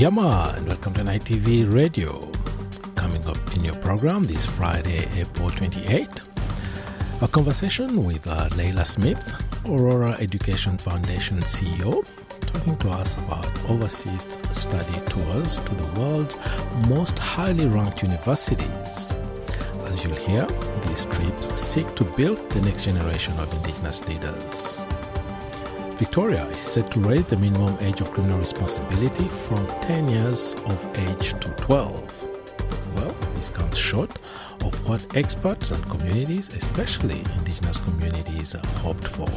Yama, and welcome to NITV Radio. Coming up in your program this Friday, April 28, a conversation with uh, Leila Smith, Aurora Education Foundation CEO, talking to us about overseas study tours to the world's most highly ranked universities. As you'll hear, these trips seek to build the next generation of Indigenous leaders. Victoria is set to raise the minimum age of criminal responsibility from 10 years of age to 12. Well, this comes short of what experts and communities, especially Indigenous communities, hoped for.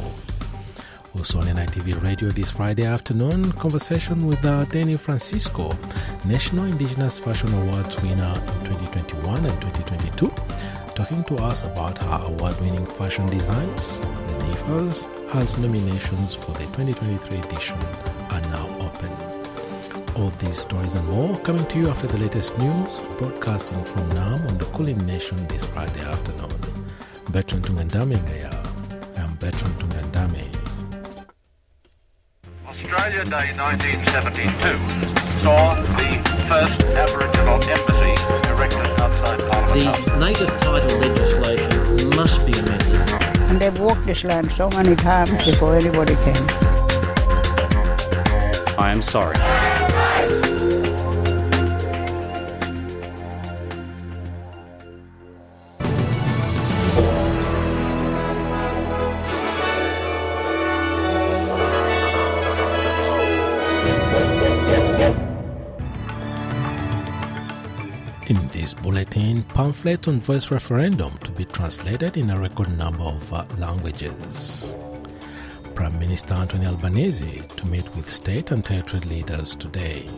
Also on NITV Radio this Friday afternoon, conversation with uh, Danny Francisco, National Indigenous Fashion Awards winner in 2021 and 2022, talking to us about her award-winning fashion designs, the NIFAS, as nominations for the 2023 edition are now open. All these stories and more coming to you after the latest news, broadcasting from Naarm on the Kulin Nation this Friday afternoon. Bertrand Tungandame Ngaya. I'm Bertrand Tungandame. Australia Day 1972 saw the first Aboriginal embassy erected outside Parliament House. The native title legislation must be amended. And they've walked this land so many times before anybody came. I am sorry. Bulletin, pamphlets on voice referendum to be translated in a record number of uh, languages. Prime Minister Anthony Albanese to meet with state and territory leaders today.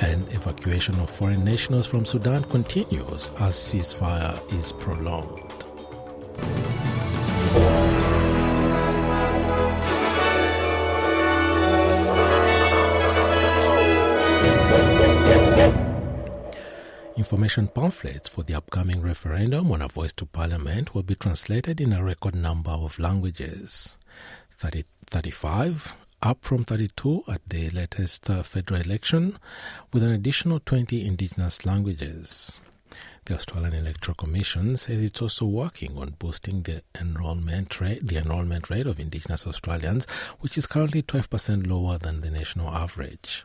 And evacuation of foreign nationals from Sudan continues as ceasefire is prolonged. Information pamphlets for the upcoming referendum on a voice to parliament will be translated in a record number of languages 30, 35, up from 32 at the latest uh, federal election, with an additional 20 indigenous languages. The Australian Electoral Commission says it's also working on boosting the enrolment rate, the enrolment rate of Indigenous Australians, which is currently 12% lower than the national average.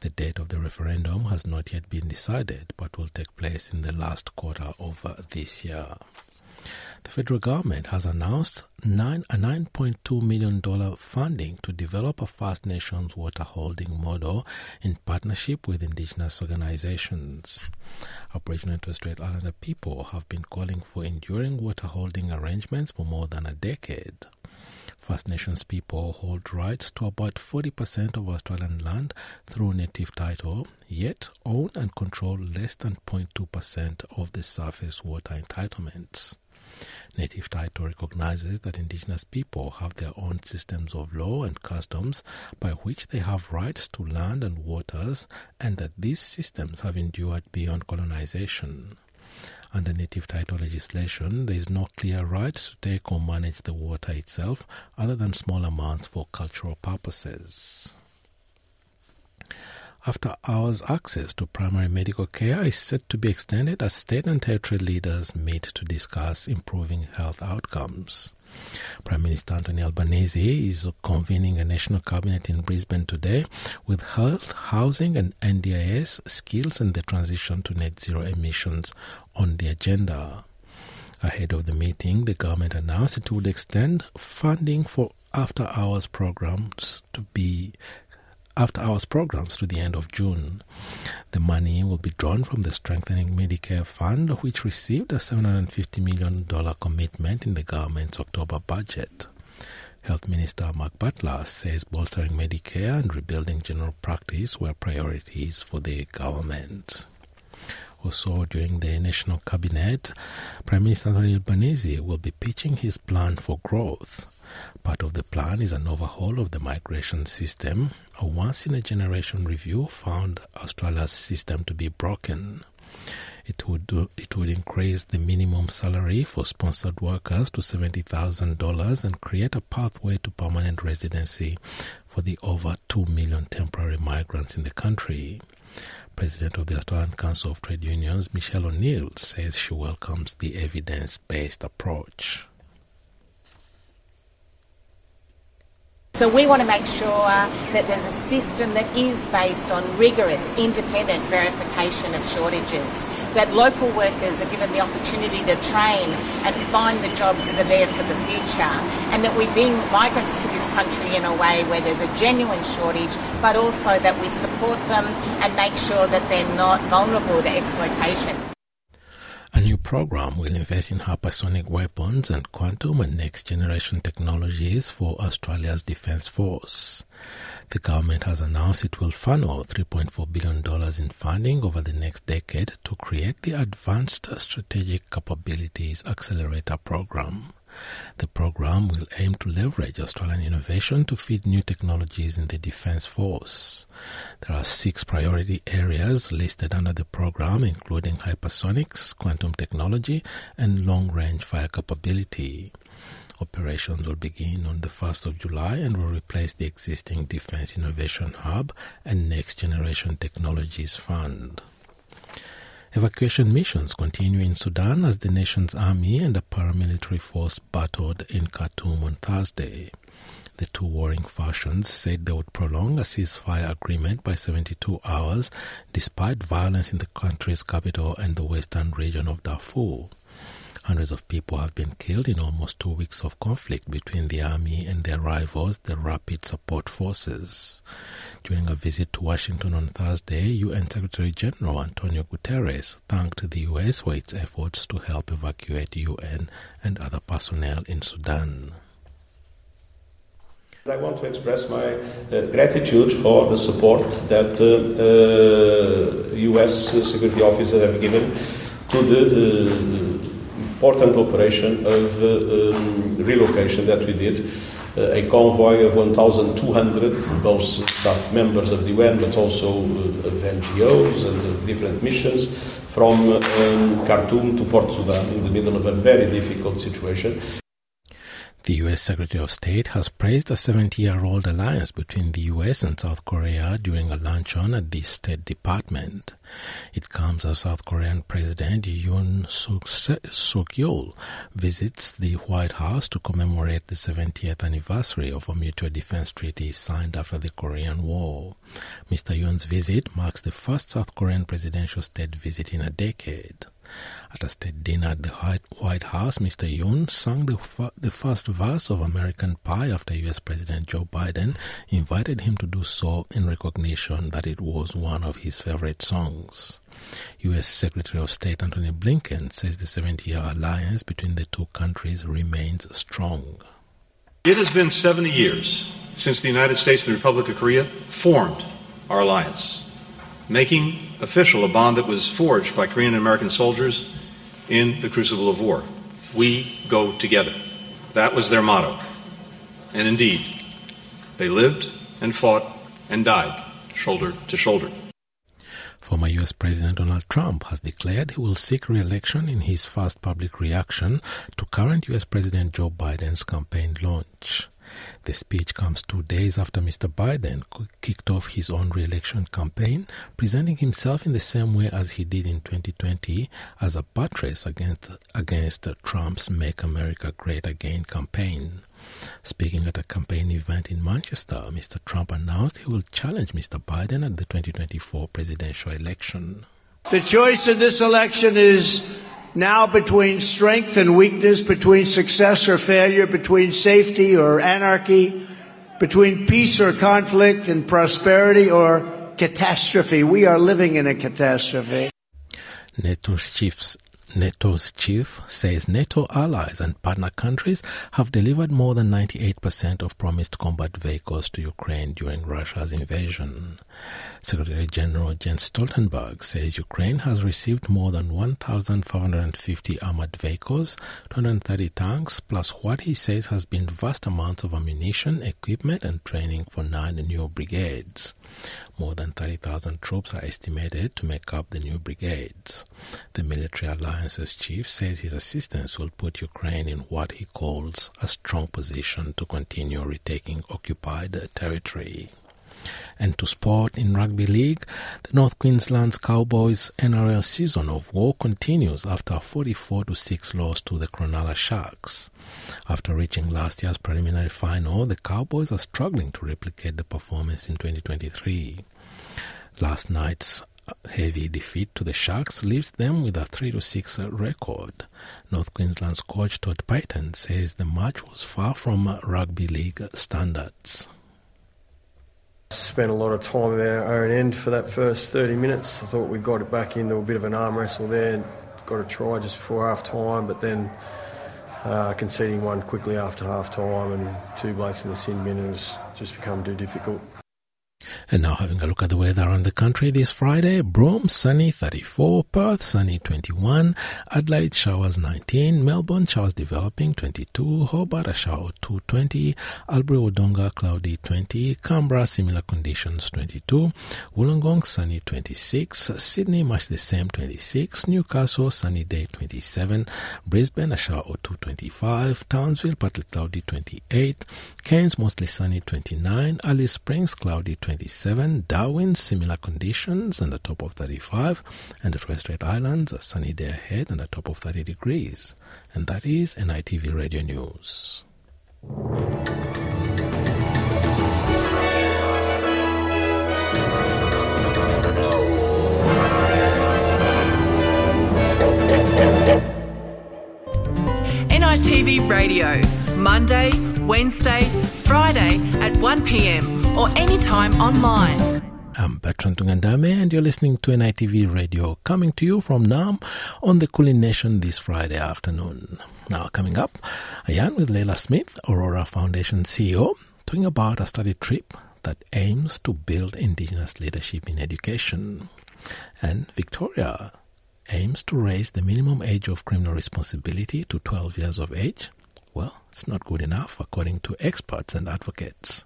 The date of the referendum has not yet been decided, but will take place in the last quarter of uh, this year. The federal government has announced nine, a $9.2 million funding to develop a First Nations water holding model in partnership with Indigenous organizations. Aboriginal and Torres Strait Islander people have been calling for enduring water holding arrangements for more than a decade. First Nations people hold rights to about 40% of Australian land through native title, yet own and control less than 0.2% of the surface water entitlements. Native title recognizes that indigenous people have their own systems of law and customs by which they have rights to land and waters, and that these systems have endured beyond colonization. Under native title legislation, there is no clear right to take or manage the water itself other than small amounts for cultural purposes. After hours access to primary medical care is set to be extended as state and territory leaders meet to discuss improving health outcomes. Prime Minister Anthony Albanese is convening a national cabinet in Brisbane today with health, housing, and NDIS skills and the transition to net zero emissions on the agenda. Ahead of the meeting, the government announced it would extend funding for after hours programs to be after hours programs to the end of June. The money will be drawn from the Strengthening Medicare Fund, which received a $750 million commitment in the government's October budget. Health Minister Mark Butler says bolstering Medicare and rebuilding general practice were priorities for the government. Also, during the National Cabinet, Prime Minister Anthony Albanese will be pitching his plan for growth. Part of the plan is an overhaul of the migration system. A once in a generation review found Australia's system to be broken. It would do, it would increase the minimum salary for sponsored workers to $70,000 and create a pathway to permanent residency for the over 2 million temporary migrants in the country. President of the Australian Council of Trade Unions, Michelle O'Neill, says she welcomes the evidence based approach. So we want to make sure that there's a system that is based on rigorous, independent verification of shortages, that local workers are given the opportunity to train and find the jobs that are there for the future, and that we bring migrants to this country in a way where there's a genuine shortage, but also that we support them and make sure that they're not vulnerable to exploitation. A new program will invest in hypersonic weapons and quantum and next generation technologies for Australia's Defence Force. The government has announced it will funnel $3.4 billion in funding over the next decade to create the Advanced Strategic Capabilities Accelerator Program. The program will aim to leverage Australian innovation to feed new technologies in the Defence Force. There are six priority areas listed under the program, including hypersonics, quantum technology, and long range fire capability. Operations will begin on the 1st of July and will replace the existing Defence Innovation Hub and Next Generation Technologies Fund. Evacuation missions continue in Sudan as the nation's army and a paramilitary force battled in Khartoum on Thursday. The two warring factions said they would prolong a ceasefire agreement by 72 hours despite violence in the country's capital and the western region of Darfur. Hundreds of people have been killed in almost two weeks of conflict between the army and their rivals, the Rapid Support Forces. During a visit to Washington on Thursday, UN Secretary General Antonio Guterres thanked the US for its efforts to help evacuate UN and other personnel in Sudan. I want to express my uh, gratitude for the support that uh, uh, U.S. security officers have given to the important operation of um, relocation that we did. a convoy of 1,200, both staff members of the UN, but also of NGOs and different missions, from um, Khartoum to Port Sudan in the middle of a very difficult situation. The U.S. Secretary of State has praised a 70 year old alliance between the U.S. and South Korea during a luncheon at the State Department. It comes as South Korean President Yoon Suk Yeol visits the White House to commemorate the 70th anniversary of a mutual defense treaty signed after the Korean War. Mr. Yoon's visit marks the first South Korean presidential state visit in a decade. At a state dinner at the White House, Mr. Yoon sang the, the first verse of American Pie after U.S. President Joe Biden invited him to do so in recognition that it was one of his favorite songs. U.S. Secretary of State Antony Blinken says the 70 year alliance between the two countries remains strong. It has been 70 years since the United States and the Republic of Korea formed our alliance making official a bond that was forged by Korean and American soldiers in the crucible of war. We go together. That was their motto. And indeed, they lived and fought and died shoulder to shoulder. Former US President Donald Trump has declared he will seek re election in his first public reaction to current US President Joe Biden's campaign launch. The speech comes two days after Mr. Biden kicked off his own re election campaign, presenting himself in the same way as he did in 2020 as a buttress against, against Trump's Make America Great Again campaign. Speaking at a campaign event in Manchester, Mr. Trump announced he will challenge Mr. Biden at the 2024 presidential election. The choice in this election is now between strength and weakness, between success or failure, between safety or anarchy, between peace or conflict and prosperity or catastrophe. We are living in a catastrophe. NATO's chief NATO's chief says NATO allies and partner countries have delivered more than 98% of promised combat vehicles to Ukraine during Russia's invasion. Secretary General Jens Stoltenberg says Ukraine has received more than 1,550 armored vehicles, 230 tanks, plus what he says has been vast amounts of ammunition, equipment, and training for nine new brigades. More than 30,000 troops are estimated to make up the new brigades. The military alliance's chief says his assistance will put Ukraine in what he calls a strong position to continue retaking occupied territory. And to sport in rugby league, the North Queensland's Cowboys NRL season of war continues after a 44 6 loss to the Cronulla Sharks. After reaching last year's preliminary final, the Cowboys are struggling to replicate the performance in 2023. Last night's heavy defeat to the Sharks leaves them with a 3 6 record. North Queensland's coach Todd Payten says the match was far from rugby league standards. Spent a lot of time at our own end for that first 30 minutes. I thought we got it back into a bit of an arm wrestle there. Got a try just before half time, but then uh, conceding one quickly after half time and two blokes in the sin bin has just become too difficult. And now having a look at the weather around the country this Friday. Broome, sunny 34. Perth, sunny 21. Adelaide, showers 19. Melbourne, showers developing 22. Hobart, a shower 220. Albury, Wodonga, cloudy 20. Canberra, similar conditions 22. Wollongong, sunny 26. Sydney, much the same 26. Newcastle, sunny day 27. Brisbane, a shower 225. Townsville, partly cloudy 28. Cairns, mostly sunny 29. Alice Springs, cloudy 27, Darwin, similar conditions and a top of 35, and the Torres Strait Islands, a sunny day ahead and a top of 30 degrees. And that is NITV Radio News. NITV Radio, Monday, Wednesday, Friday at 1pm or anytime online. I'm Bertrand Tungandame, and you're listening to NITV Radio coming to you from Naarm on the Kulin Nation this Friday afternoon. Now, coming up, Ayan with Leila Smith, Aurora Foundation CEO, talking about a study trip that aims to build Indigenous leadership in education. And Victoria aims to raise the minimum age of criminal responsibility to 12 years of age. Well, it's not good enough, according to experts and advocates.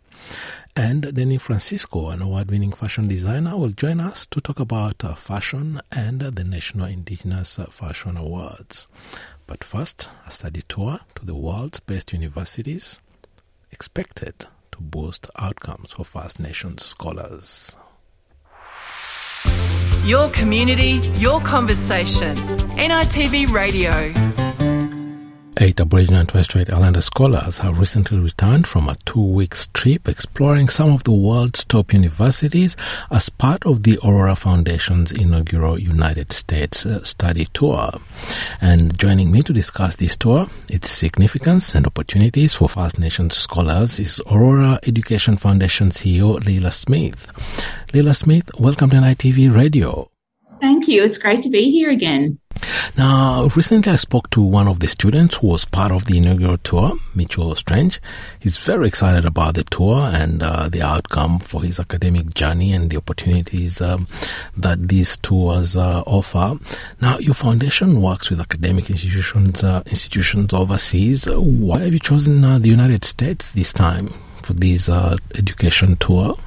And Denni Francisco, an award winning fashion designer, will join us to talk about uh, fashion and uh, the National Indigenous Fashion Awards. But first, a study tour to the world's best universities expected to boost outcomes for First Nations scholars. Your community, your conversation. NITV Radio. Eight Aboriginal and Torres Strait Islander scholars have recently returned from a two week trip exploring some of the world's top universities as part of the Aurora Foundation's inaugural United States uh, study tour. And joining me to discuss this tour, its significance and opportunities for First Nations scholars is Aurora Education Foundation CEO Leila Smith. Leila Smith, welcome to NITV Radio. Thank you. It's great to be here again. Now, recently I spoke to one of the students who was part of the inaugural tour, Mitchell Strange. He's very excited about the tour and uh, the outcome for his academic journey and the opportunities um, that these tours uh, offer. Now, your foundation works with academic institutions uh, institutions overseas. Why have you chosen uh, the United States this time for this uh, education tour?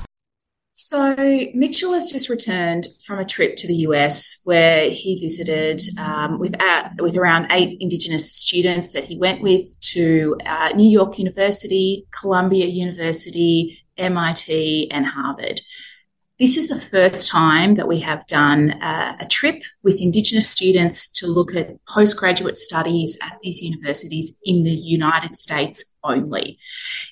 So, Mitchell has just returned from a trip to the US where he visited um, with, uh, with around eight Indigenous students that he went with to uh, New York University, Columbia University, MIT, and Harvard. This is the first time that we have done uh, a trip with Indigenous students to look at postgraduate studies at these universities in the United States only.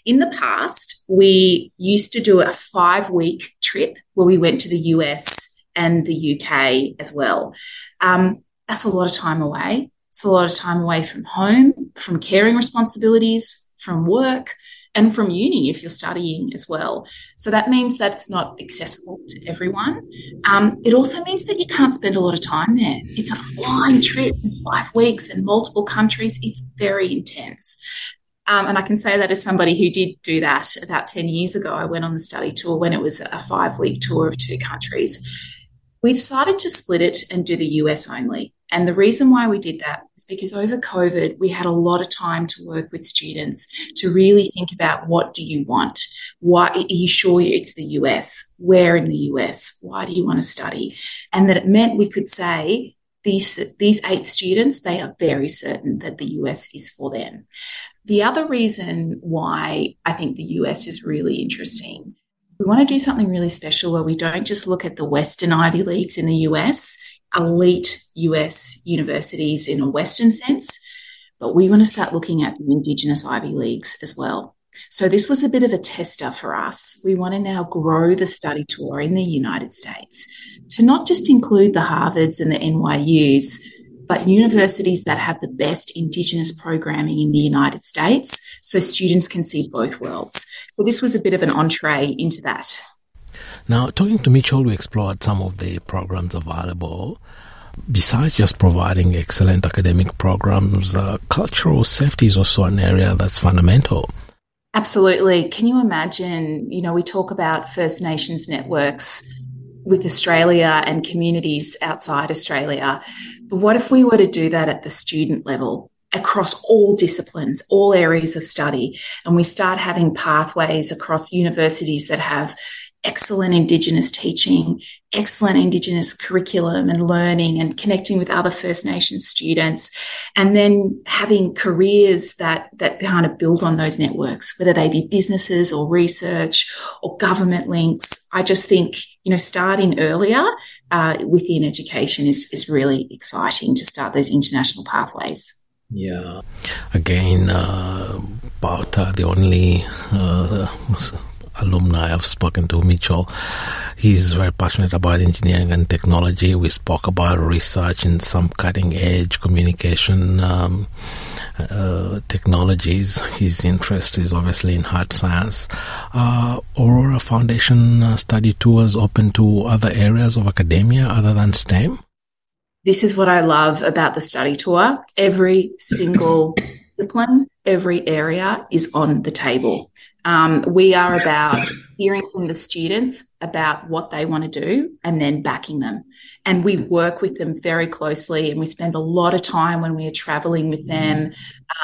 In the past, we used to do a five week trip where we went to the US and the UK as well. Um, that's a lot of time away. It's a lot of time away from home, from caring responsibilities, from work. And from uni if you're studying as well. So that means that it's not accessible to everyone. Um, it also means that you can't spend a lot of time there. It's a flying trip, five weeks in multiple countries. It's very intense. Um, and I can say that as somebody who did do that about 10 years ago. I went on the study tour when it was a five week tour of two countries. We decided to split it and do the US only. And the reason why we did that was because over COVID, we had a lot of time to work with students to really think about what do you want? Why are you sure it's the US? Where in the US? Why do you want to study? And that it meant we could say, these, these eight students, they are very certain that the US is for them. The other reason why I think the US is really interesting, we want to do something really special where we don't just look at the Western Ivy Leagues in the US, elite US universities in a Western sense, but we want to start looking at the Indigenous Ivy Leagues as well. So this was a bit of a tester for us. We want to now grow the study tour in the United States to not just include the Harvards and the NYUs, but universities that have the best Indigenous programming in the United States so students can see both worlds. So this was a bit of an entree into that. Now, talking to Mitchell, we explored some of the programs available. Besides just providing excellent academic programs, uh, cultural safety is also an area that's fundamental. Absolutely. Can you imagine? You know, we talk about First Nations networks with Australia and communities outside Australia. But what if we were to do that at the student level? Across all disciplines, all areas of study, and we start having pathways across universities that have excellent Indigenous teaching, excellent Indigenous curriculum and learning, and connecting with other First Nations students, and then having careers that that kind of build on those networks, whether they be businesses or research or government links. I just think you know starting earlier uh, within education is is really exciting to start those international pathways. Yeah. Again, uh, the only uh, alumni I've spoken to, Mitchell. He's very passionate about engineering and technology. We spoke about research and some cutting edge communication um, uh, technologies. His interest is obviously in hard science. Uh, Aurora Foundation uh, study tours open to other areas of academia other than STEM? This is what I love about the study tour. Every single discipline, every area is on the table. Um, we are about hearing from the students about what they want to do and then backing them. And we work with them very closely and we spend a lot of time when we are traveling with them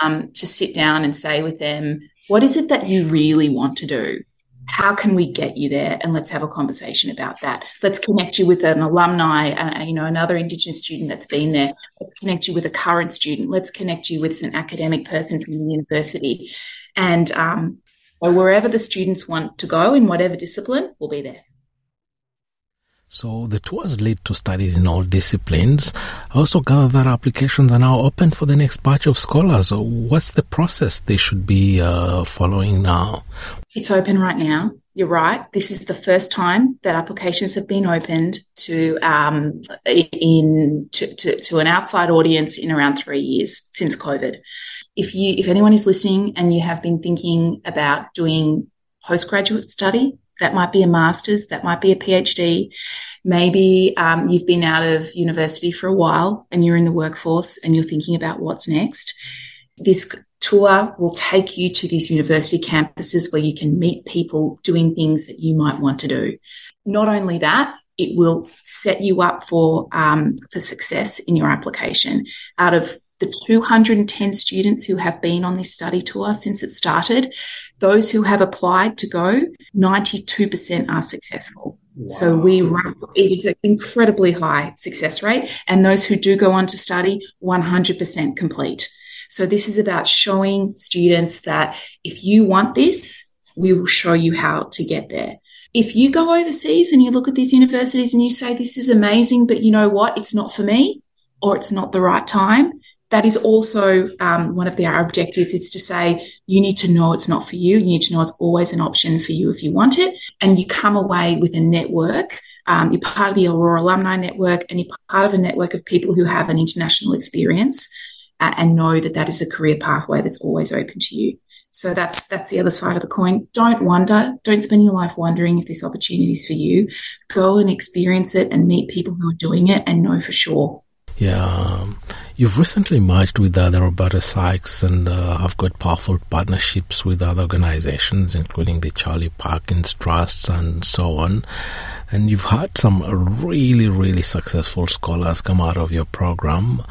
um, to sit down and say with them, what is it that you really want to do? How can we get you there? And let's have a conversation about that. Let's connect you with an alumni, uh, you know, another Indigenous student that's been there. Let's connect you with a current student. Let's connect you with an academic person from the university. And um, so wherever the students want to go in whatever discipline, we'll be there. So the tours lead to studies in all disciplines. I also gather that applications are now open for the next batch of scholars. What's the process they should be uh, following now? It's open right now. You're right. This is the first time that applications have been opened to um, in to, to, to an outside audience in around three years since COVID if you if anyone is listening and you have been thinking about doing postgraduate study, that might be a master's, that might be a PhD. Maybe um, you've been out of university for a while and you're in the workforce and you're thinking about what's next. This tour will take you to these university campuses where you can meet people doing things that you might want to do. Not only that, it will set you up for um, for success in your application. Out of the 210 students who have been on this study tour since it started, those who have applied to go, 92% are successful. Wow. So we run, it is an incredibly high success rate. And those who do go on to study, 100% complete. So this is about showing students that if you want this, we will show you how to get there. If you go overseas and you look at these universities and you say, this is amazing, but you know what? It's not for me or it's not the right time that is also um, one of the, our objectives is to say you need to know it's not for you. You need to know it's always an option for you if you want it. And you come away with a network. Um, you're part of the Aurora Alumni Network and you're part of a network of people who have an international experience uh, and know that that is a career pathway that's always open to you. So that's that's the other side of the coin. Don't wonder. Don't spend your life wondering if this opportunity is for you. Go and experience it and meet people who are doing it and know for sure. Yeah, um, you've recently merged with other Roberta Sykes and uh, have got powerful partnerships with other organizations, including the Charlie Perkins Trusts and so on and you've had some really, really successful scholars come out of your program.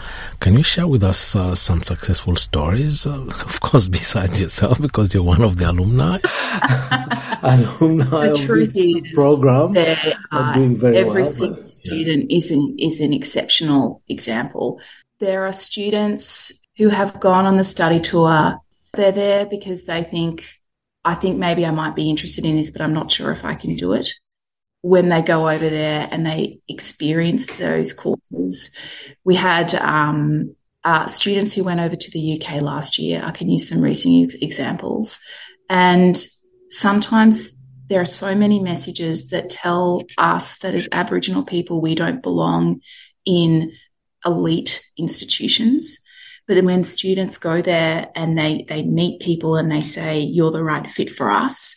Can you share with us uh, some successful stories? Uh, of course, besides yourself, because you're one of the alumni. alumni the of this is, program there are doing very every well. single but- student is an is an exceptional example. There are students who have gone on the study tour. They're there because they think, I think maybe I might be interested in this, but I'm not sure if I can do it. When they go over there and they experience those courses, we had um, uh, students who went over to the UK last year. I can use some recent ex- examples, and sometimes there are so many messages that tell us that as Aboriginal people, we don't belong in elite institutions. But then when students go there and they, they meet people and they say, you're the right fit for us,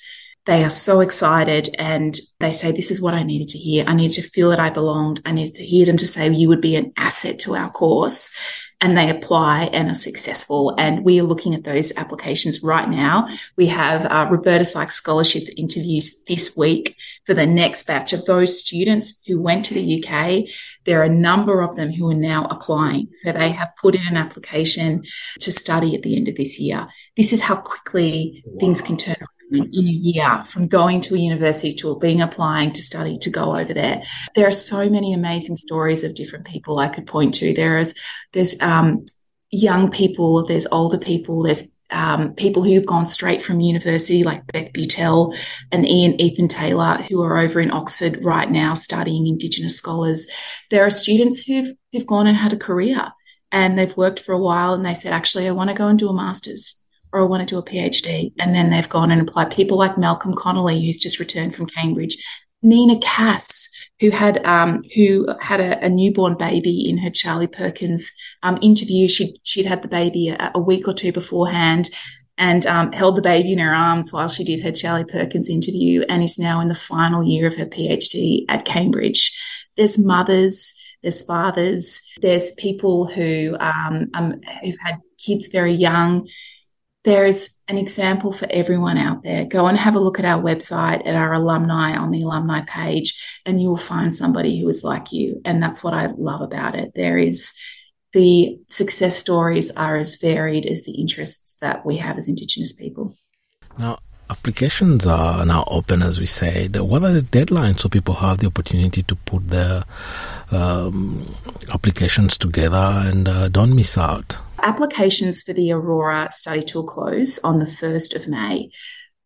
they are so excited and they say, this is what I needed to hear. I needed to feel that I belonged. I needed to hear them to say, you would be an asset to our course. And they apply and are successful. And we are looking at those applications right now. We have uh, Roberta Sykes scholarship interviews this week for the next batch of those students who went to the UK. There are a number of them who are now applying. So they have put in an application to study at the end of this year. This is how quickly things can turn around in a year from going to a university to being applying to study to go over there. There are so many amazing stories of different people I could point to. There is there's um, young people, there's older people, there's um, people who've gone straight from university, like Beck Butel and Ian Ethan Taylor, who are over in Oxford right now studying Indigenous scholars. There are students who've who've gone and had a career and they've worked for a while and they said, actually, I want to go and do a master's or I want to do a PhD. And then they've gone and applied. People like Malcolm Connolly, who's just returned from Cambridge, Nina Cass, who had um, who had a, a, newborn baby in her Charlie Perkins um, interview. She'd she'd had the baby a, a week or two beforehand. And um, held the baby in her arms while she did her Charlie Perkins interview, and is now in the final year of her PhD at Cambridge. There's mothers, there's fathers, there's people who um, um, who've had kids very young there is an example for everyone out there. Go and have a look at our website, at our alumni on the alumni page, and you will find somebody who is like you. And that's what I love about it. There is the success stories are as varied as the interests that we have as Indigenous people. Now, applications are now open, as we said. What are the deadlines so people have the opportunity to put their um, applications together and uh, don't miss out? Applications for the Aurora study tool close on the 1st of May.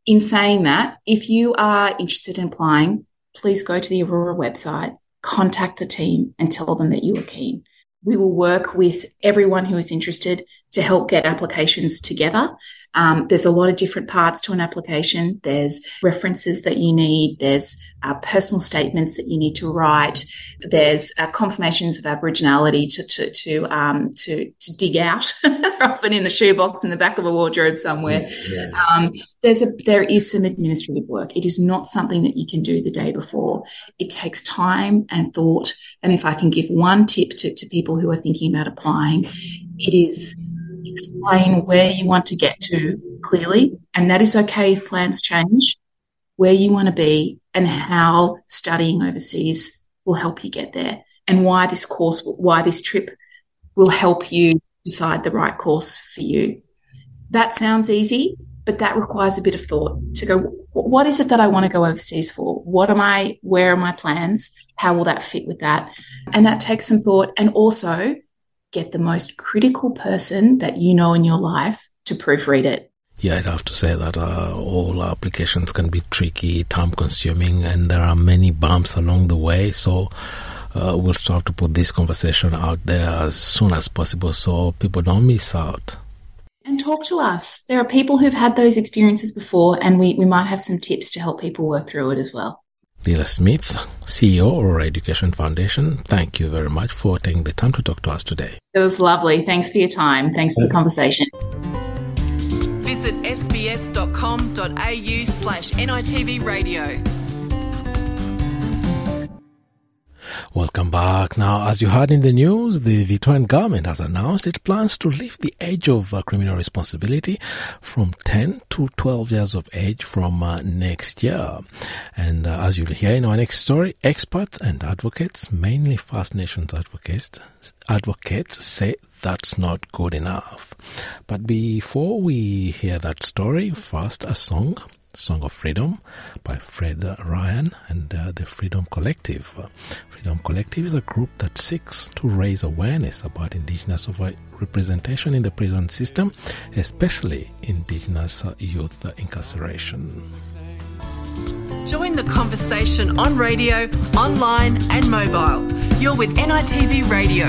In saying that, if you are interested in applying, please go to the Aurora website, contact the team, and tell them that you are keen. We will work with everyone who is interested to help get applications together. Um, there's a lot of different parts to an application. There's references that you need. There's uh, personal statements that you need to write. There's uh, confirmations of Aboriginality to to to, um, to, to dig out. They're often in the shoebox in the back of a wardrobe somewhere. Yeah. Um, there's a there is some administrative work. It is not something that you can do the day before. It takes time and thought. And if I can give one tip to, to people who are thinking about applying, it is explain where you want to get to clearly, and that is okay if plans change, where you want to be, and how studying overseas will help you get there, and why this course, why this trip will help you decide the right course for you. That sounds easy, but that requires a bit of thought to go, what is it that I want to go overseas for? What am I, where are my plans? How will that fit with that? And that takes some thought. And also, get the most critical person that you know in your life to proofread it. Yeah, I'd have to say that uh, all applications can be tricky, time consuming, and there are many bumps along the way. So uh, we'll strive to put this conversation out there as soon as possible so people don't miss out. And talk to us. There are people who've had those experiences before, and we, we might have some tips to help people work through it as well. Leila Smith, CEO of Aurora Education Foundation, thank you very much for taking the time to talk to us today. It was lovely. Thanks for your time. Thanks for the conversation. visit sbs.com.au slash NITV radio. Welcome back. Now, as you heard in the news, the Victorian government has announced it plans to lift the age of uh, criminal responsibility from 10 to 12 years of age from uh, next year. And uh, as you'll hear in our next story, experts and advocates, mainly First Nations advocates, advocates say that's not good enough. But before we hear that story, first a song Song of Freedom by Fred Ryan and uh, the Freedom Collective. Uh, Freedom Collective is a group that seeks to raise awareness about Indigenous representation in the prison system, especially Indigenous uh, youth incarceration. Join the conversation on radio, online, and mobile. You're with NITV Radio.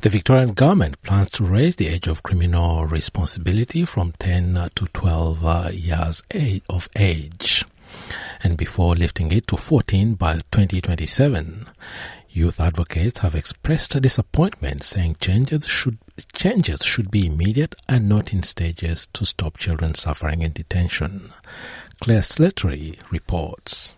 The Victorian government plans to raise the age of criminal responsibility from 10 to 12 uh, years of age, and before lifting it to 14 by 2027. Youth advocates have expressed disappointment, saying changes should changes should be immediate and not in stages to stop children suffering in detention. Claire Slattery reports.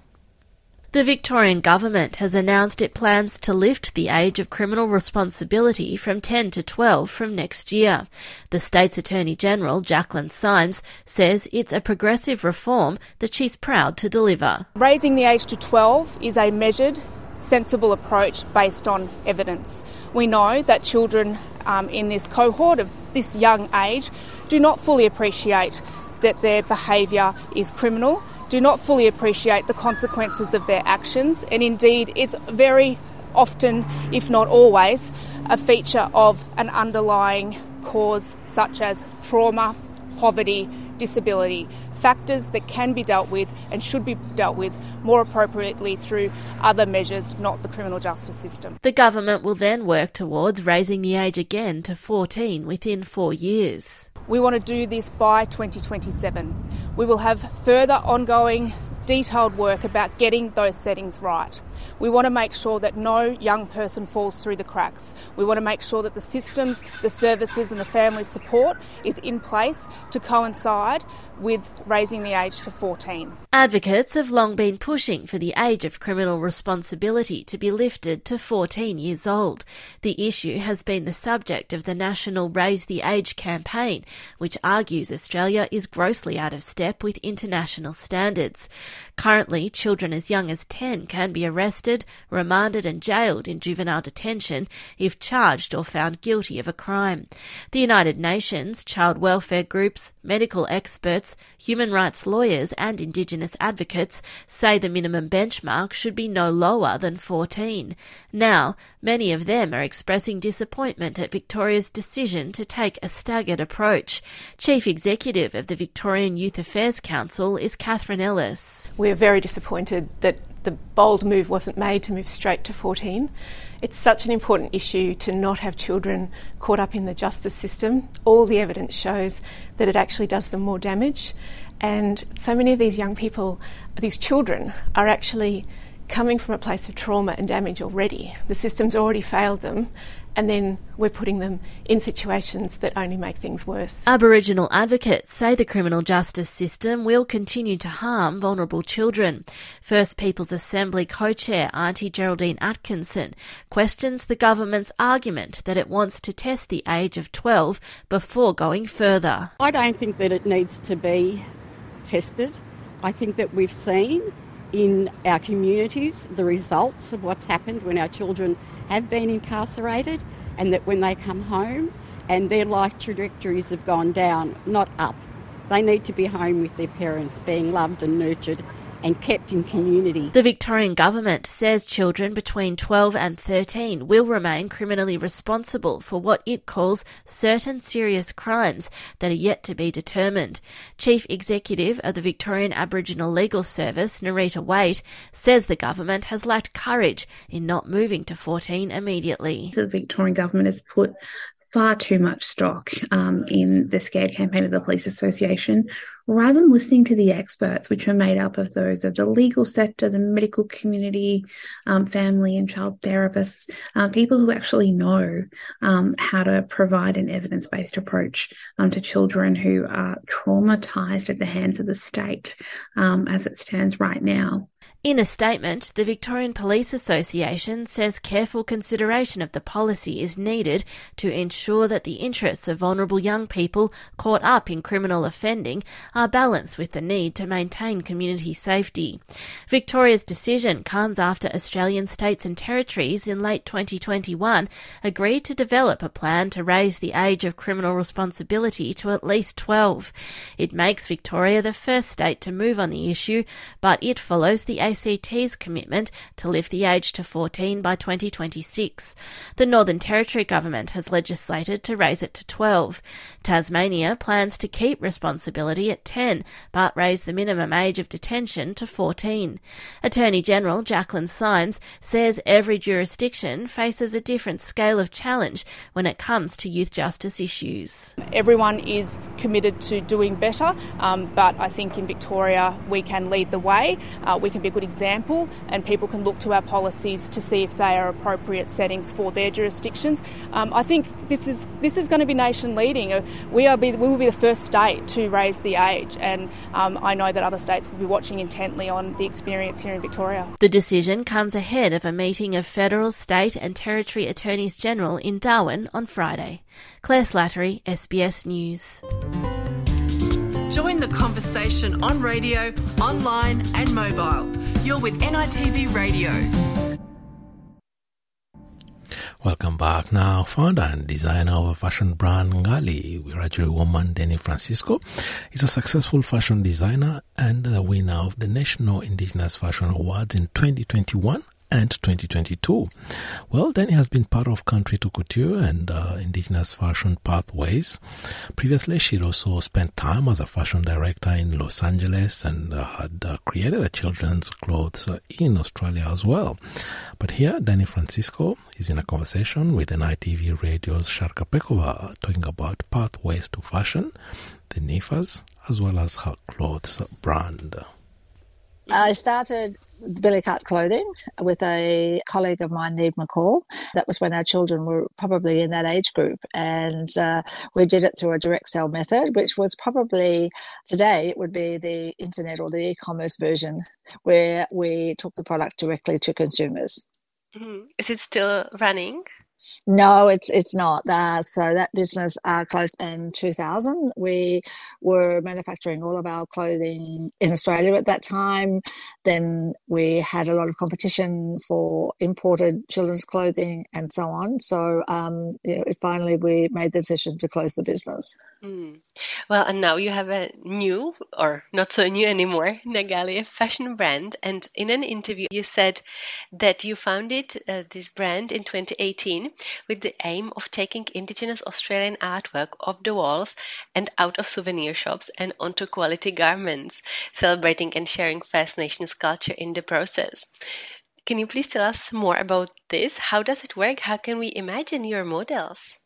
The Victorian Government has announced it plans to lift the age of criminal responsibility from 10 to 12 from next year. The state's Attorney General, Jaclyn Symes, says it's a progressive reform that she's proud to deliver. Raising the age to 12 is a measured, sensible approach based on evidence. We know that children um, in this cohort of this young age do not fully appreciate that their behaviour is criminal do not fully appreciate the consequences of their actions, and indeed, it's very often, if not always, a feature of an underlying cause such as trauma, poverty, disability. Factors that can be dealt with and should be dealt with more appropriately through other measures, not the criminal justice system. The government will then work towards raising the age again to 14 within four years. We want to do this by 2027. We will have further ongoing detailed work about getting those settings right. We want to make sure that no young person falls through the cracks. We want to make sure that the systems, the services, and the family support is in place to coincide with raising the age to 14. Advocates have long been pushing for the age of criminal responsibility to be lifted to 14 years old. The issue has been the subject of the national Raise the Age campaign, which argues Australia is grossly out of step with international standards. Currently, children as young as 10 can be arrested, remanded, and jailed in juvenile detention if charged or found guilty of a crime. The United Nations, child welfare groups, medical experts, human rights lawyers, and Indigenous advocates say the minimum benchmark should be no lower than 14. Now, many of them are expressing disappointment at Victoria's decision to take a staggered approach. Chief Executive of the Victorian Youth Affairs Council is Catherine Ellis. We're very disappointed that the bold move wasn't made to move straight to 14. It's such an important issue to not have children caught up in the justice system. All the evidence shows that it actually does them more damage. And so many of these young people, these children, are actually coming from a place of trauma and damage already. The system's already failed them, and then we're putting them in situations that only make things worse. Aboriginal advocates say the criminal justice system will continue to harm vulnerable children. First Peoples Assembly co chair Auntie Geraldine Atkinson questions the government's argument that it wants to test the age of 12 before going further. I don't think that it needs to be tested. I think that we've seen in our communities the results of what's happened when our children have been incarcerated and that when they come home and their life trajectories have gone down, not up. They need to be home with their parents, being loved and nurtured and kept in community. The Victorian Government says children between 12 and 13 will remain criminally responsible for what it calls certain serious crimes that are yet to be determined. Chief Executive of the Victorian Aboriginal Legal Service, Nerita Waight, says the government has lacked courage in not moving to 14 immediately. The Victorian Government has put far too much stock um, in the Scared campaign of the Police Association rather than listening to the experts, which are made up of those of the legal sector, the medical community, um, family and child therapists, uh, people who actually know um, how to provide an evidence based approach um, to children who are traumatized at the hands of the state um, as it stands right now. In a statement, the Victorian Police Association says careful consideration of the policy is needed to ensure that the interests of vulnerable young people caught up in criminal offending are balanced with the need to maintain community safety. Victoria's decision comes after Australian states and territories in late 2021 agreed to develop a plan to raise the age of criminal responsibility to at least 12. It makes Victoria the first state to move on the issue, but it follows the ACT's commitment to lift the age to 14 by 2026. The Northern Territory government has legislated to raise it to 12. Tasmania plans to keep responsibility at 10, but raise the minimum age of detention to 14. Attorney General Jaclyn Symes says every jurisdiction faces a different scale of challenge when it comes to youth justice issues. Everyone is committed to doing better, um, but I think in Victoria we can lead the way. Uh, we can be a good example, and people can look to our policies to see if they are appropriate settings for their jurisdictions. Um, I think this is this is going to be nation leading. Uh, we are be, we will be the first state to raise the age, and um, I know that other states will be watching intently on the experience here in Victoria. The decision comes ahead of a meeting of federal, state, and territory attorneys general in Darwin on Friday. Claire Slattery, SBS News. Join the conversation on radio, online, and mobile. You're with NITV Radio. Welcome back. Now, founder and designer of a fashion brand Ngali, Wiradjuri woman Denni Francisco, is a successful fashion designer and the winner of the National Indigenous Fashion Awards in 2021 and 2022. Well, Denni has been part of Country to Couture and uh, Indigenous Fashion Pathways. Previously, she'd also spent time as a fashion director in Los Angeles and uh, had uh, created a children's clothes uh, in Australia as well. But here, Denni Francisco is in a conversation with NITV Radio's Sharka Pekova talking about pathways to fashion, the NIFAS, as well as her clothes brand. I started Billy Cut Clothing with a colleague of mine, Neve McCall. That was when our children were probably in that age group. And uh, we did it through a direct sale method, which was probably today it would be the internet or the e commerce version where we took the product directly to consumers. Mm-hmm. Is it still running? No, it's it's not. Uh, so that business uh, closed in 2000. We were manufacturing all of our clothing in Australia at that time. Then we had a lot of competition for imported children's clothing and so on. So um, you know, finally, we made the decision to close the business. Mm. Well, and now you have a new, or not so new anymore, Ngali, fashion brand. And in an interview, you said that you founded uh, this brand in 2018 with the aim of taking Indigenous Australian artwork off the walls and out of souvenir shops and onto quality garments, celebrating and sharing First Nations culture in the process. Can you please tell us more about this? How does it work? How can we imagine your models?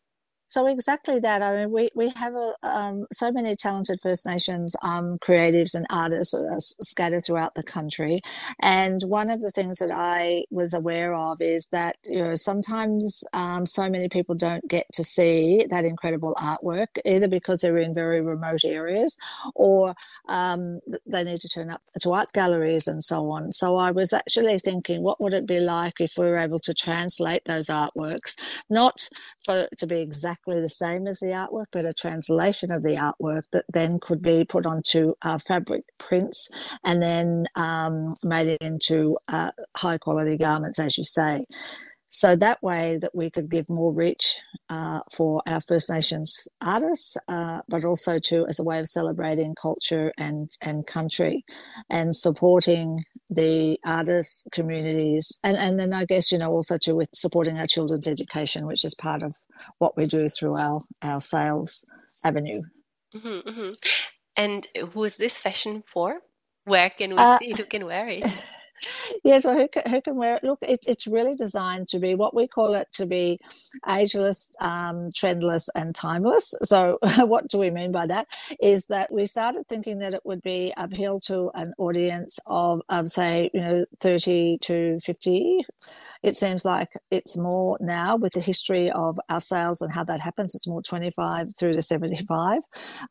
So exactly that. I mean, we we have a, um, so many talented First Nations um, creatives and artists uh, scattered throughout the country, and one of the things that I was aware of is that you know sometimes um, so many people don't get to see that incredible artwork either because they're in very remote areas or um, they need to turn up to art galleries and so on. So I was actually thinking, what would it be like if we were able to translate those artworks, not for to be exact exactly the same as the artwork, but a translation of the artwork that then could be put onto uh, fabric prints and then um, made into uh, high quality garments, as you say. So that way that we could give more reach uh, for our First Nations artists, uh, but also to as a way of celebrating culture and and country, and supporting the artists communities, and and then I guess you know also to with supporting our children's education, which is part of what we do through our our sales avenue. Mm-hmm, mm-hmm. And who is this fashion for? Where can we uh, see? Who can wear it? yes, well, who can, who can wear it? Look, it, it's really designed to be what we call it to be ageless, um, trendless, and timeless. So, what do we mean by that? Is that we started thinking that it would be appeal to an audience of, um, say, you know, 30 to 50. It seems like it's more now with the history of our sales and how that happens, it's more 25 through to 75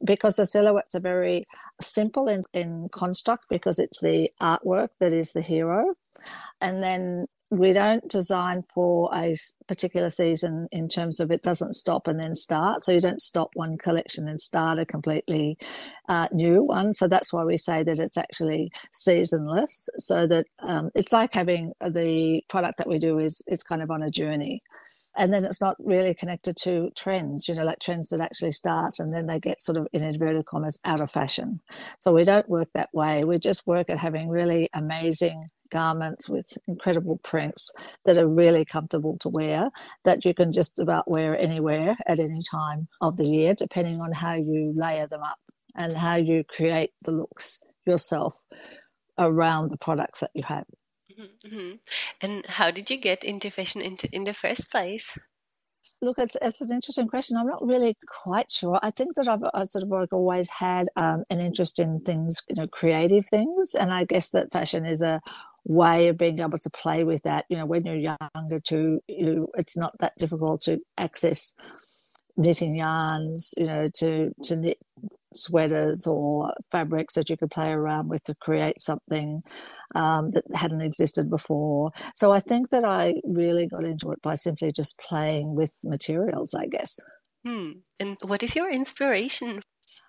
because the silhouettes are very simple in, in construct because it's the artwork that is the hero. And then we don't design for a particular season in terms of it doesn't stop and then start. So you don't stop one collection and start a completely uh, new one. So that's why we say that it's actually seasonless. So that um, it's like having the product that we do is it's kind of on a journey and then it's not really connected to trends, you know, like trends that actually start and then they get sort of in inverted commas out of fashion. So we don't work that way. We just work at having really amazing garments with incredible prints that are really comfortable to wear that you can just about wear anywhere at any time of the year, depending on how you layer them up and how you create the looks yourself around the products that you have. Mm-hmm. And how did you get into fashion into, in the first place? Look, it's, it's an interesting question. I'm not really quite sure. I think that I've, I've sort of like always had um, an interest in things, you know, creative things. And I guess that fashion is a way of being able to play with that. You know, when you're younger, too, you, it's not that difficult to access knitting yarns, you know, to, to knit sweaters or fabrics that you could play around with to create something um, that hadn't existed before. So I think that I really got into it by simply just playing with materials, I guess. Hmm. And what is your inspiration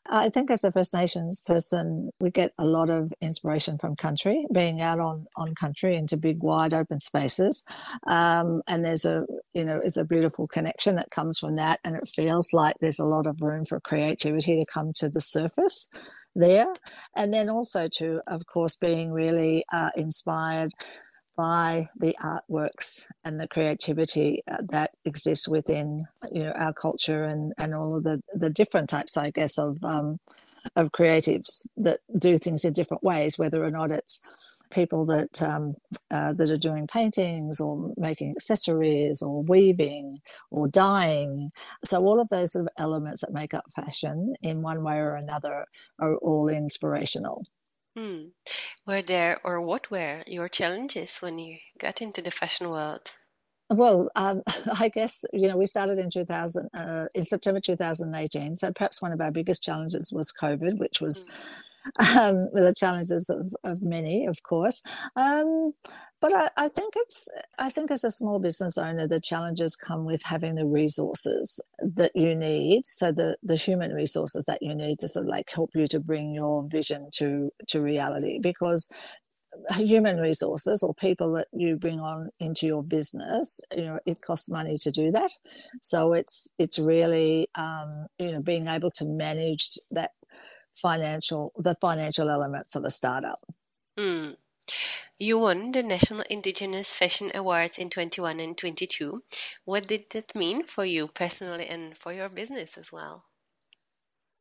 I think as a First Nations person, we get a lot of inspiration from country, being out on, on country into big, wide open spaces. Um, and there's a, you know, is a beautiful connection that comes from that. And it feels like there's a lot of room for creativity to come to the surface there. And then also to, of course, being really uh, inspired by the artworks and the creativity uh, that exists within you know our culture and and all of the the different types I guess of um, of creatives that do things in different ways whether or not it's people that um, uh, that are doing paintings or making accessories or weaving or dyeing. So all of those sort of elements that make up fashion in one way or another are all inspirational Hmm. Were there or what were your challenges when you got into the fashion world? Well, um, I guess you know we started in 2000 uh, in September 2018. So perhaps one of our biggest challenges was COVID, which was um, with the challenges of, of many, of course. Um, but I, I, think it's I think as a small business owner, the challenges come with having the resources that you need. So the the human resources that you need to sort of like help you to bring your vision to to reality because human resources or people that you bring on into your business you know it costs money to do that so it's it's really um, you know being able to manage that financial the financial elements of a startup mm. You won the National Indigenous Fashion Awards in 21 and 22. What did that mean for you personally and for your business as well?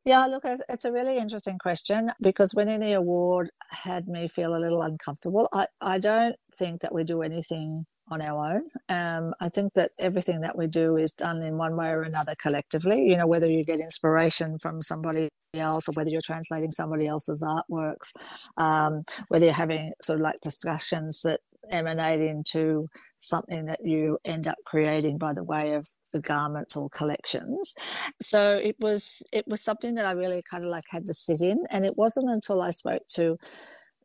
Yeah, look, it's a really interesting question because winning the award had me feel a little uncomfortable. I, I don't think that we do anything on our own. Um, I think that everything that we do is done in one way or another collectively. You know, whether you get inspiration from somebody else or whether you're translating somebody else's artworks, um, whether you're having sort of like discussions that emanate into something that you end up creating by the way of the garments or collections. So it was it was something that I really kind of like had to sit in, and it wasn't until I spoke to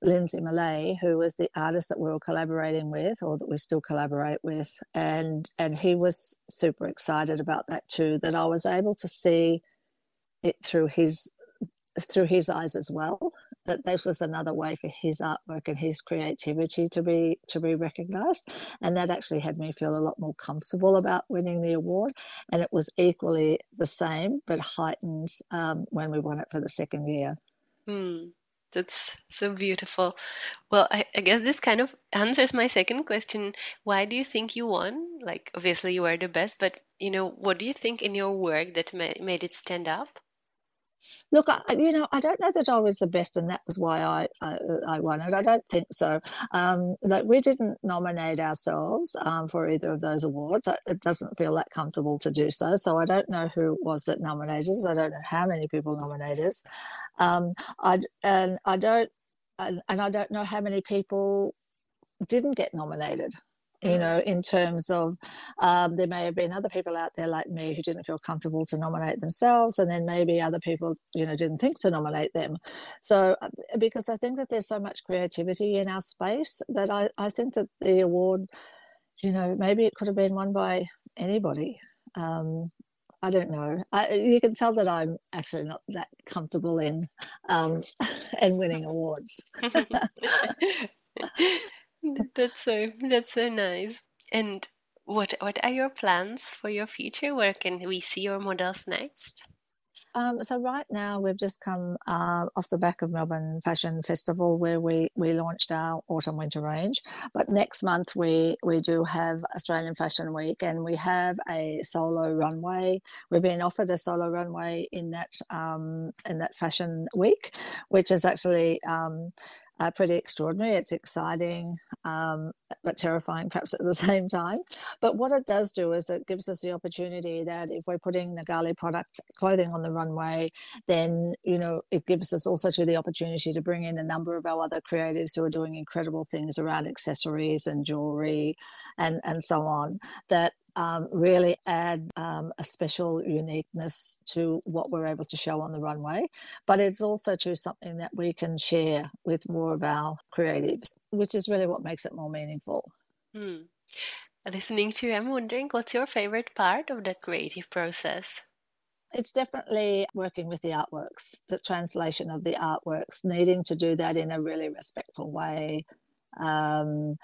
Lindsay Malay, who was the artist that we were collaborating with, or that we still collaborate with, and and he was super excited about that too. That I was able to see it through his through his eyes as well. That this was another way for his artwork and his creativity to be to be recognised, and that actually had me feel a lot more comfortable about winning the award. And it was equally the same, but heightened um, when we won it for the second year. Hmm. That's so beautiful. Well, I, I, guess this kind of answers my second question. Why do you think you won? Like, obviously, you were the best, but you know, what do you think in your work that ma- made it stand up? Look, I, you know, I don't know that I was the best, and that was why I I, I won it. I don't think so. Um, like we didn't nominate ourselves um, for either of those awards. It doesn't feel that comfortable to do so. So I don't know who it was that nominated us. I don't know how many people nominated us. Um, I and I don't and, and I don't know how many people didn't get nominated you know, in terms of um, there may have been other people out there like me who didn't feel comfortable to nominate themselves, and then maybe other people, you know, didn't think to nominate them. So, uh, because I think that there's so much creativity in our space that I, I think that the award, you know, maybe it could have been won by anybody. Um, I don't know. I, you can tell that I'm actually not that comfortable in um, and winning awards. that's so that's so nice. And what what are your plans for your future? Where can we see your models next? Um, so right now we've just come uh, off the back of Melbourne Fashion Festival where we, we launched our autumn winter range. But next month we we do have Australian Fashion Week and we have a solo runway. We've been offered a solo runway in that um, in that fashion week, which is actually um, uh, pretty extraordinary. It's exciting, um, but terrifying perhaps at the same time. But what it does do is it gives us the opportunity that if we're putting Ngali product clothing on the runway, then, you know, it gives us also to the opportunity to bring in a number of our other creatives who are doing incredible things around accessories and jewelry and, and so on that um, really add um, a special uniqueness to what we're able to show on the runway. But it's also to something that we can share with more of our creatives, which is really what makes it more meaningful. Hmm. Listening to you, I'm wondering what's your favorite part of the creative process? It's definitely working with the artworks, the translation of the artworks, needing to do that in a really respectful way, um,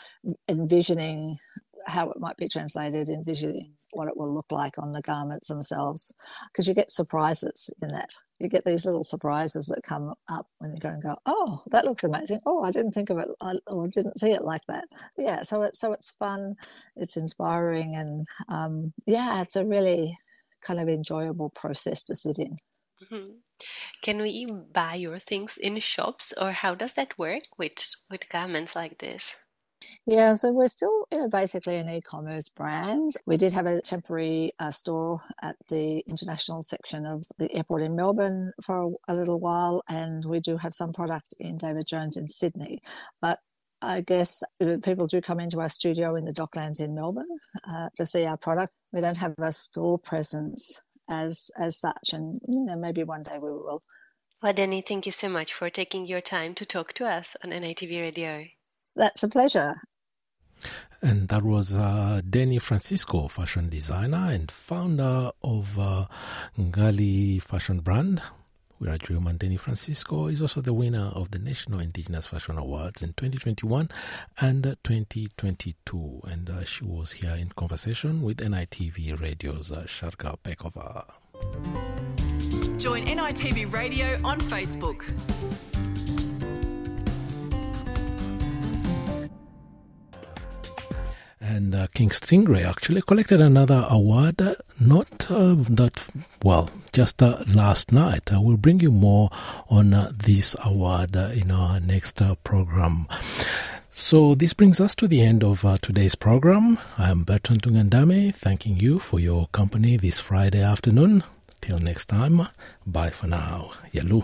envisioning how it might be translated, envisioning what it will look like on the garments themselves, because you get surprises in that. You get these little surprises that come up when you go and go, "Oh, that looks amazing! Oh, I didn't think of it, or didn't see it like that." Yeah, so it's so it's fun, it's inspiring, and um, yeah, it's a really kind of enjoyable process to sit in. Mm-hmm. Can we buy your things in shops, or how does that work with with garments like this? Yeah, so we're still you know, basically an e-commerce brand. We did have a temporary uh, store at the international section of the airport in Melbourne for a, a little while, and we do have some product in David Jones in Sydney. But I guess people do come into our studio in the Docklands in Melbourne uh, to see our product. We don't have a store presence as as such, and you know maybe one day we will. Well, Denni, thank you so much for taking your time to talk to us on NITV Radio. That's a pleasure. And that was uh, Denni Francisco, fashion designer and founder of uh, Ngali fashion brand. We are Wiradjuri Mandeni Francisco is also the winner of the National Indigenous Fashion Awards in 2021 and 2022. And uh, she was here in conversation with NITV Radio's uh, Sharka Pekova. Join NITV Radio on Facebook. And uh, King Stingray actually collected another award, uh, not uh, that, well, just uh, last night. I will bring you more on uh, this award uh, in our next program. So this brings us to the end of today's program. I am Bertrand Tungandame, thanking you for your company this Friday afternoon. Till next time, bye for now. Yalu.